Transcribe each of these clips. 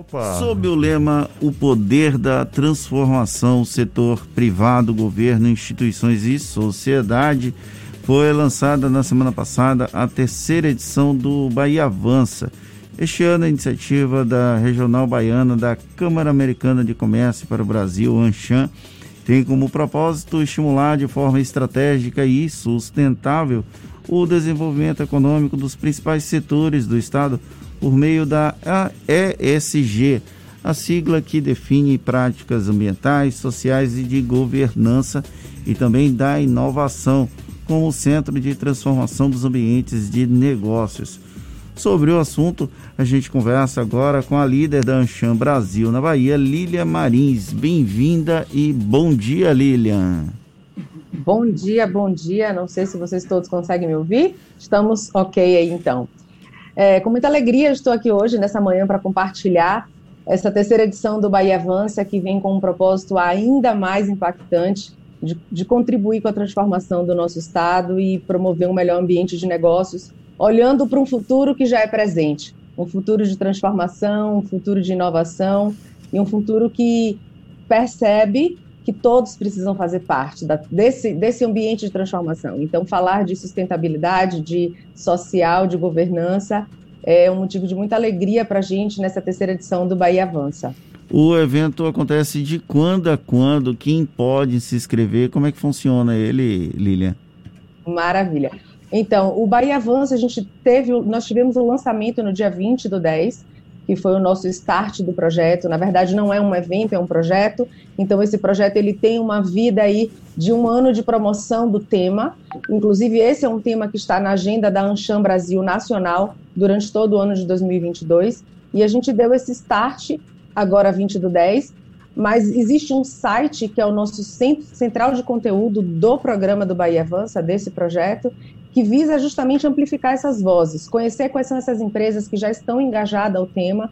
Opa. Sob o lema O Poder da Transformação, setor privado, governo, instituições e sociedade, foi lançada na semana passada a terceira edição do Bahia Avança. Este ano, a iniciativa da Regional Baiana da Câmara Americana de Comércio para o Brasil, ANCHAM, tem como propósito estimular de forma estratégica e sustentável o desenvolvimento econômico dos principais setores do Estado por meio da ESG, a sigla que define práticas ambientais, sociais e de governança e também da inovação como centro de transformação dos ambientes de negócios. Sobre o assunto, a gente conversa agora com a líder da Anchan Brasil na Bahia, Lília Marins. Bem-vinda e bom dia, Lilian. Bom dia, bom dia. Não sei se vocês todos conseguem me ouvir. Estamos ok aí então. É, com muita alegria estou aqui hoje, nessa manhã, para compartilhar essa terceira edição do Bahia Avança, que vem com um propósito ainda mais impactante de, de contribuir com a transformação do nosso Estado e promover um melhor ambiente de negócios, olhando para um futuro que já é presente um futuro de transformação, um futuro de inovação e um futuro que percebe que todos precisam fazer parte da, desse, desse ambiente de transformação. Então, falar de sustentabilidade, de social, de governança, é um motivo de muita alegria para a gente nessa terceira edição do Bahia Avança. O evento acontece de quando a quando? Quem pode se inscrever? Como é que funciona ele, Lilian? Maravilha. Então, o Bahia Avança, a gente teve, nós tivemos o lançamento no dia 20 do 10, que foi o nosso start do projeto. Na verdade, não é um evento, é um projeto. Então, esse projeto ele tem uma vida aí de um ano de promoção do tema. Inclusive, esse é um tema que está na agenda da Ancham Brasil Nacional durante todo o ano de 2022. E a gente deu esse start agora 20 do 10, mas existe um site que é o nosso centro central de conteúdo do programa do Bahia Avança, desse projeto, que visa justamente amplificar essas vozes, conhecer quais são essas empresas que já estão engajadas ao tema,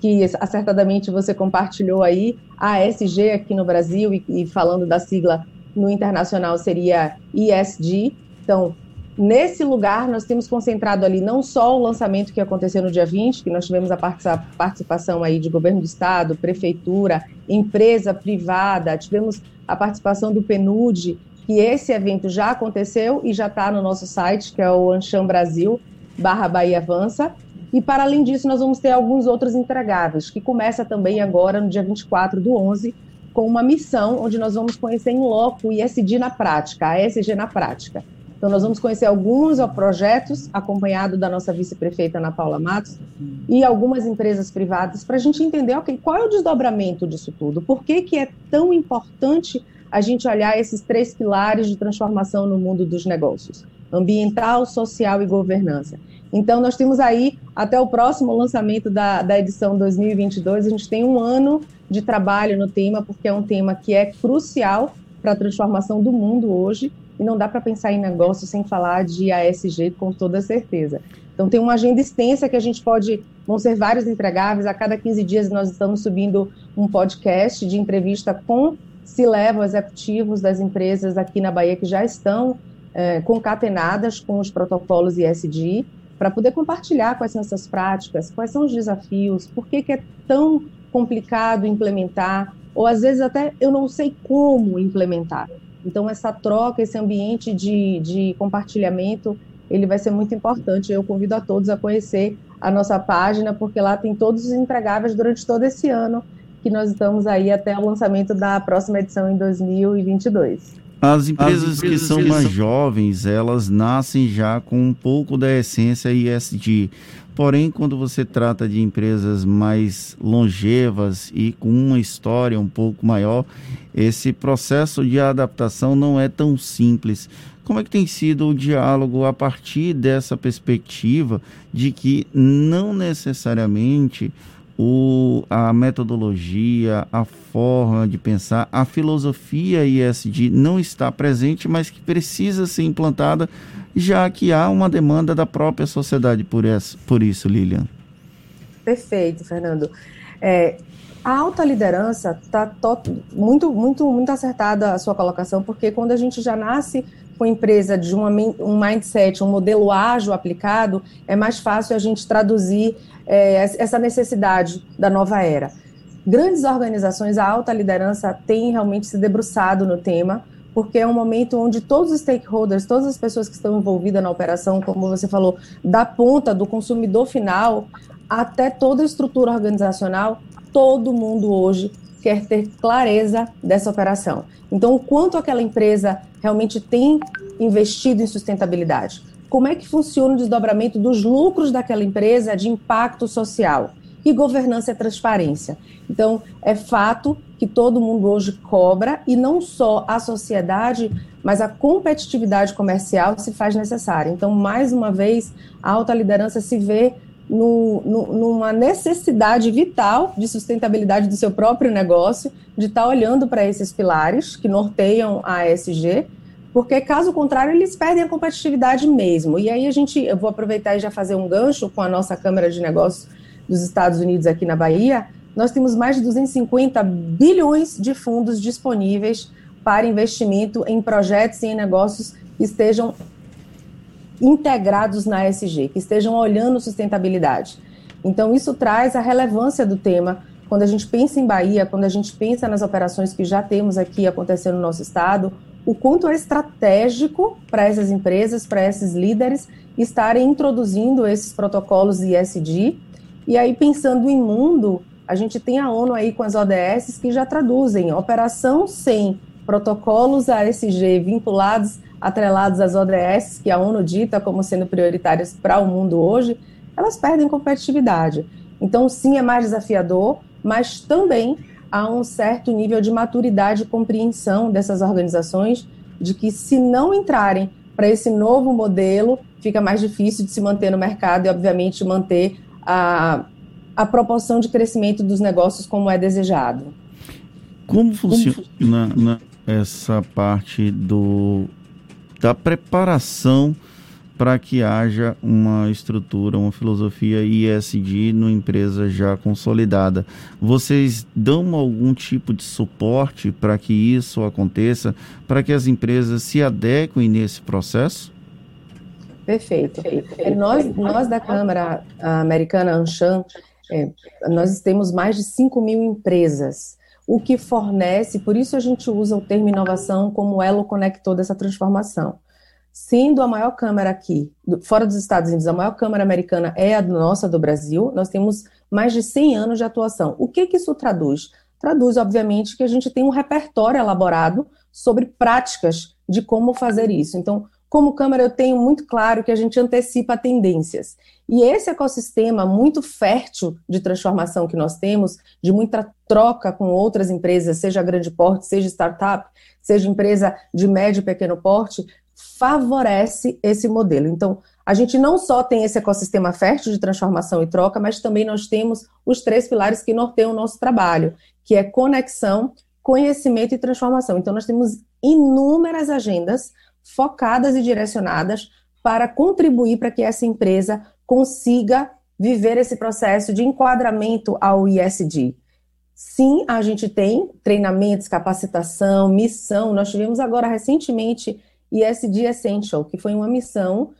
que acertadamente você compartilhou aí, a ESG aqui no Brasil, e, e falando da sigla no internacional seria ESG. Então, nesse lugar, nós temos concentrado ali não só o lançamento que aconteceu no dia 20, que nós tivemos a participação aí de governo do estado, prefeitura, empresa privada, tivemos a participação do PNUD, que esse evento já aconteceu e já está no nosso site, que é o Ancham Brasil, barra Bahia Avança. E, para além disso, nós vamos ter alguns outros entregáveis, que começa também agora, no dia 24 do 11, com uma missão onde nós vamos conhecer em loco o ISD na prática, a ESG na prática. Então, nós vamos conhecer alguns projetos, acompanhado da nossa vice-prefeita Ana Paula Matos, e algumas empresas privadas, para a gente entender, ok, qual é o desdobramento disso tudo? Por que, que é tão importante a gente olhar esses três pilares de transformação no mundo dos negócios: ambiental, social e governança. Então, nós temos aí, até o próximo lançamento da, da edição 2022, a gente tem um ano de trabalho no tema, porque é um tema que é crucial para a transformação do mundo hoje, e não dá para pensar em negócio sem falar de ASG com toda certeza. Então, tem uma agenda extensa que a gente pode, vão ser vários entregáveis, a cada 15 dias nós estamos subindo um podcast de entrevista com se leva executivos das empresas aqui na Bahia que já estão é, concatenadas com os protocolos ISD para poder compartilhar quais são essas práticas, quais são os desafios, por que, que é tão complicado implementar, ou às vezes até eu não sei como implementar. Então, essa troca, esse ambiente de, de compartilhamento, ele vai ser muito importante. Eu convido a todos a conhecer a nossa página, porque lá tem todos os entregáveis durante todo esse ano que nós estamos aí até o lançamento da próxima edição em 2022. As empresas, As empresas que são mais são... jovens, elas nascem já com um pouco da essência ISD. Porém, quando você trata de empresas mais longevas e com uma história um pouco maior, esse processo de adaptação não é tão simples. Como é que tem sido o diálogo a partir dessa perspectiva de que não necessariamente o, a metodologia, a forma de pensar, a filosofia ISD não está presente, mas que precisa ser implantada, já que há uma demanda da própria sociedade por, essa, por isso, Lilian. Perfeito, Fernando. É, a alta liderança está muito, muito, muito acertada a sua colocação, porque quando a gente já nasce com empresa de uma, um mindset, um modelo ágil aplicado, é mais fácil a gente traduzir é, essa necessidade da nova era. Grandes organizações, a alta liderança tem realmente se debruçado no tema, porque é um momento onde todos os stakeholders, todas as pessoas que estão envolvidas na operação, como você falou, da ponta do consumidor final até toda a estrutura organizacional, todo mundo hoje quer ter clareza dessa operação. Então, o quanto aquela empresa realmente tem investido em sustentabilidade? Como é que funciona o desdobramento dos lucros daquela empresa de impacto social? E governança e transparência. Então, é fato que todo mundo hoje cobra e não só a sociedade, mas a competitividade comercial se faz necessária. Então, mais uma vez, a alta liderança se vê no, no, numa necessidade vital de sustentabilidade do seu próprio negócio, de estar tá olhando para esses pilares que norteiam a ESG, porque caso contrário eles perdem a competitividade mesmo. E aí a gente, eu vou aproveitar e já fazer um gancho com a nossa Câmara de Negócios dos Estados Unidos aqui na Bahia. Nós temos mais de 250 bilhões de fundos disponíveis para investimento em projetos e em negócios que estejam integrados na ESG, que estejam olhando sustentabilidade. Então, isso traz a relevância do tema quando a gente pensa em Bahia, quando a gente pensa nas operações que já temos aqui acontecendo no nosso estado, o quanto é estratégico para essas empresas, para esses líderes estarem introduzindo esses protocolos ISD. E aí, pensando em mundo, a gente tem a ONU aí com as ODS que já traduzem operação sem protocolos ASG vinculados atrelados às ODS, que a ONU dita como sendo prioritárias para o mundo hoje, elas perdem competitividade. Então, sim, é mais desafiador, mas também há um certo nível de maturidade e compreensão dessas organizações de que, se não entrarem para esse novo modelo, fica mais difícil de se manter no mercado e, obviamente, manter a, a proporção de crescimento dos negócios como é desejado. Como funciona essa parte do da preparação para que haja uma estrutura, uma filosofia ISD numa empresa já consolidada. Vocês dão algum tipo de suporte para que isso aconteça, para que as empresas se adequem nesse processo? Perfeito. É, nós, nós da Câmara Americana Anshan, é, nós temos mais de 5 mil empresas, o que fornece, por isso a gente usa o termo inovação como elo conector dessa transformação Sendo a maior Câmara aqui, fora dos Estados Unidos, a maior Câmara americana é a nossa do Brasil, nós temos mais de 100 anos de atuação. O que, que isso traduz? Traduz, obviamente, que a gente tem um repertório elaborado sobre práticas de como fazer isso. Então, como Câmara, eu tenho muito claro que a gente antecipa tendências. E esse ecossistema muito fértil de transformação que nós temos, de muita troca com outras empresas, seja grande porte, seja startup, seja empresa de médio e pequeno porte, favorece esse modelo. Então, a gente não só tem esse ecossistema fértil de transformação e troca, mas também nós temos os três pilares que norteiam o nosso trabalho, que é conexão, conhecimento e transformação. Então, nós temos inúmeras agendas focadas e direcionadas para contribuir para que essa empresa consiga viver esse processo de enquadramento ao ISD. Sim, a gente tem treinamentos, capacitação, missão. Nós tivemos agora recentemente ESG Essential, que foi uma missão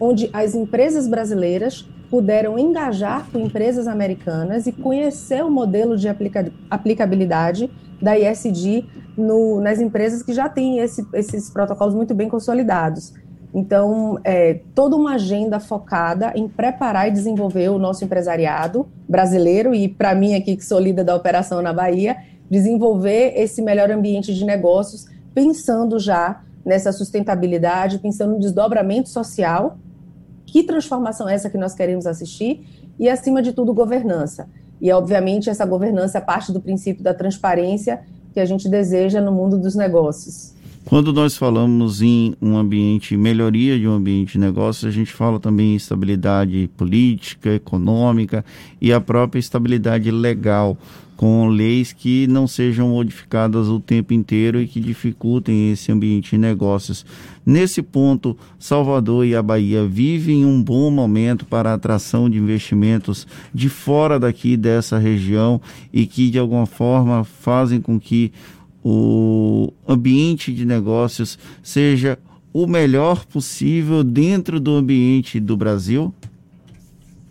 onde as empresas brasileiras puderam engajar com empresas americanas e conhecer o modelo de aplica aplicabilidade da ESG no, nas empresas que já têm esse, esses protocolos muito bem consolidados. Então, é, toda uma agenda focada em preparar e desenvolver o nosso empresariado brasileiro e, para mim, aqui que sou líder da operação na Bahia, desenvolver esse melhor ambiente de negócios, pensando já nessa sustentabilidade, pensando no desdobramento social. Que transformação é essa que nós queremos assistir? E, acima de tudo, governança. E, obviamente, essa governança é parte do princípio da transparência que a gente deseja no mundo dos negócios. Quando nós falamos em um ambiente, melhoria de um ambiente de negócios, a gente fala também em estabilidade política, econômica e a própria estabilidade legal com leis que não sejam modificadas o tempo inteiro e que dificultem esse ambiente de negócios. Nesse ponto, Salvador e a Bahia vivem um bom momento para a atração de investimentos de fora daqui dessa região e que de alguma forma fazem com que o ambiente de negócios seja o melhor possível dentro do ambiente do Brasil?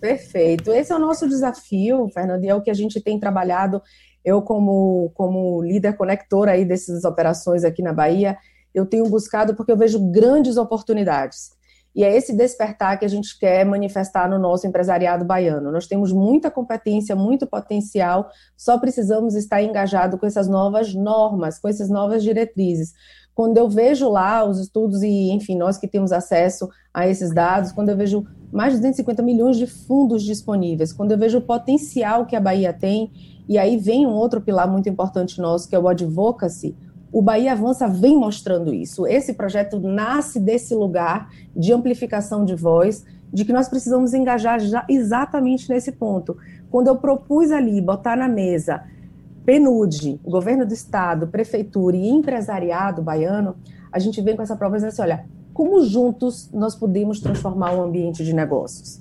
Perfeito. Esse é o nosso desafio, Fernando, e é o que a gente tem trabalhado. Eu, como, como líder conector aí dessas operações aqui na Bahia, eu tenho buscado porque eu vejo grandes oportunidades. E é esse despertar que a gente quer manifestar no nosso empresariado baiano. Nós temos muita competência, muito potencial, só precisamos estar engajado com essas novas normas, com essas novas diretrizes. Quando eu vejo lá os estudos e, enfim, nós que temos acesso a esses dados, quando eu vejo mais de 250 milhões de fundos disponíveis, quando eu vejo o potencial que a Bahia tem, e aí vem um outro pilar muito importante nosso, que é o advocacy, o Bahia Avança vem mostrando isso. Esse projeto nasce desse lugar de amplificação de voz, de que nós precisamos engajar exatamente nesse ponto. Quando eu propus ali botar na mesa PNUD, governo do estado, prefeitura e empresariado baiano, a gente vem com essa proposta assim, olha, como juntos nós podemos transformar o um ambiente de negócios?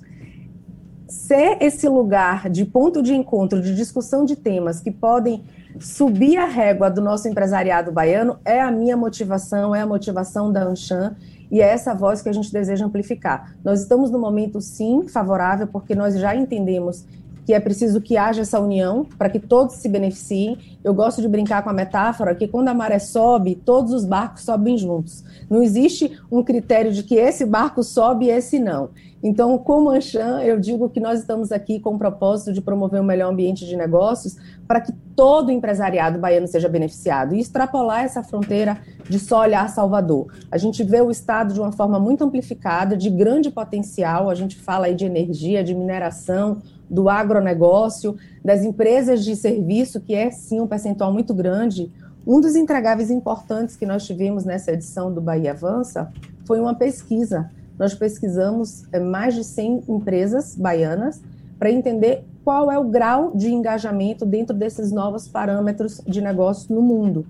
Ser esse lugar de ponto de encontro, de discussão de temas que podem subir a régua do nosso empresariado baiano é a minha motivação, é a motivação da Anshan e é essa voz que a gente deseja amplificar. Nós estamos no momento, sim, favorável, porque nós já entendemos que é preciso que haja essa união para que todos se beneficiem. Eu gosto de brincar com a metáfora que quando a maré sobe, todos os barcos sobem juntos. Não existe um critério de que esse barco sobe e esse não. Então, como Anchan, eu digo que nós estamos aqui com o propósito de promover um melhor ambiente de negócios para que todo empresariado baiano seja beneficiado e extrapolar essa fronteira de só olhar Salvador. A gente vê o Estado de uma forma muito amplificada, de grande potencial, a gente fala aí de energia, de mineração, do agronegócio, das empresas de serviço, que é sim um percentual muito grande. Um dos entregáveis importantes que nós tivemos nessa edição do Bahia Avança foi uma pesquisa nós pesquisamos é, mais de 100 empresas baianas para entender qual é o grau de engajamento dentro desses novos parâmetros de negócio no mundo.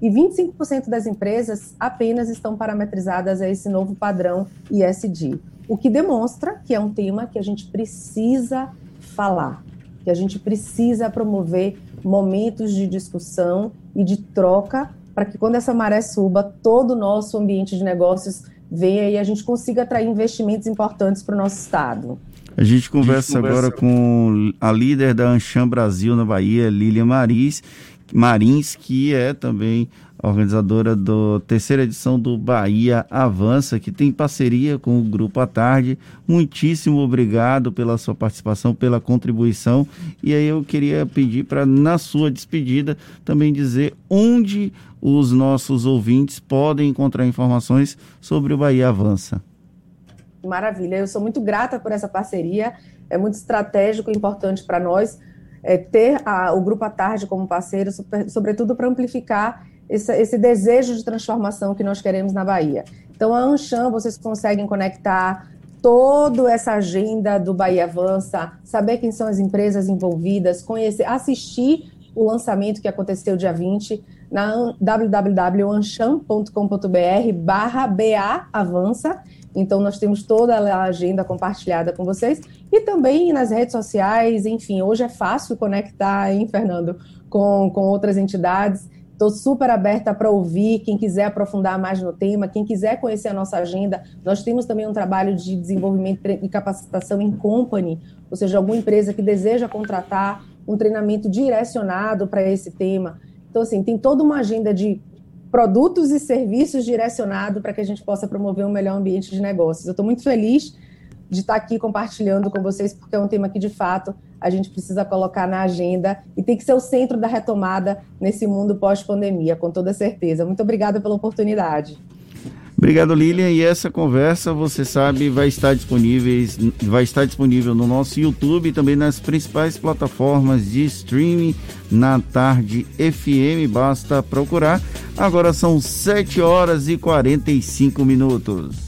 E 25% das empresas apenas estão parametrizadas a esse novo padrão ISD, o que demonstra que é um tema que a gente precisa falar, que a gente precisa promover momentos de discussão e de troca para que quando essa maré suba, todo o nosso ambiente de negócios venha e a gente consiga atrair investimentos importantes para o nosso estado. A gente conversa, a gente conversa agora com a líder da Ancham Brasil na Bahia, Lília Maris, Marins, que é também organizadora da terceira edição do Bahia Avança, que tem parceria com o Grupo à Tarde. Muitíssimo obrigado pela sua participação, pela contribuição. E aí eu queria pedir para, na sua despedida, também dizer onde os nossos ouvintes podem encontrar informações sobre o Bahia Avança. Maravilha, eu sou muito grata por essa parceria, é muito estratégico e importante para nós é, ter a, o Grupo à Tarde como parceiro, sobretudo para amplificar esse, esse, desejo de transformação que nós queremos na Bahia. Então, a Anshan, vocês conseguem conectar toda essa agenda do Bahia Avança, saber quem são as empresas envolvidas, conhecer, assistir o lançamento que aconteceu dia 20 na www.anshan.com.br barra BA Avança. Então, nós temos toda a agenda compartilhada com vocês e também nas redes sociais. Enfim, hoje é fácil conectar, hein, Fernando, com, com outras entidades. Estou super aberta para ouvir quem quiser aprofundar mais no tema, quem quiser conhecer a nossa agenda. Nós temos também um trabalho de desenvolvimento e capacitação em company, ou seja, alguma empresa que deseja contratar um treinamento direcionado para esse tema. Então, assim, tem toda uma agenda de produtos e serviços direcionados para que a gente possa promover um melhor ambiente de negócios. Eu estou muito feliz de estar aqui compartilhando com vocês, porque é um tema que, de fato, a gente precisa colocar na agenda e tem que ser o centro da retomada nesse mundo pós-pandemia, com toda certeza. Muito obrigada pela oportunidade. Obrigado, Lilian. E essa conversa, você sabe, vai estar disponível, vai estar disponível no nosso YouTube e também nas principais plataformas de streaming na tarde FM. Basta procurar. Agora são 7 horas e 45 minutos.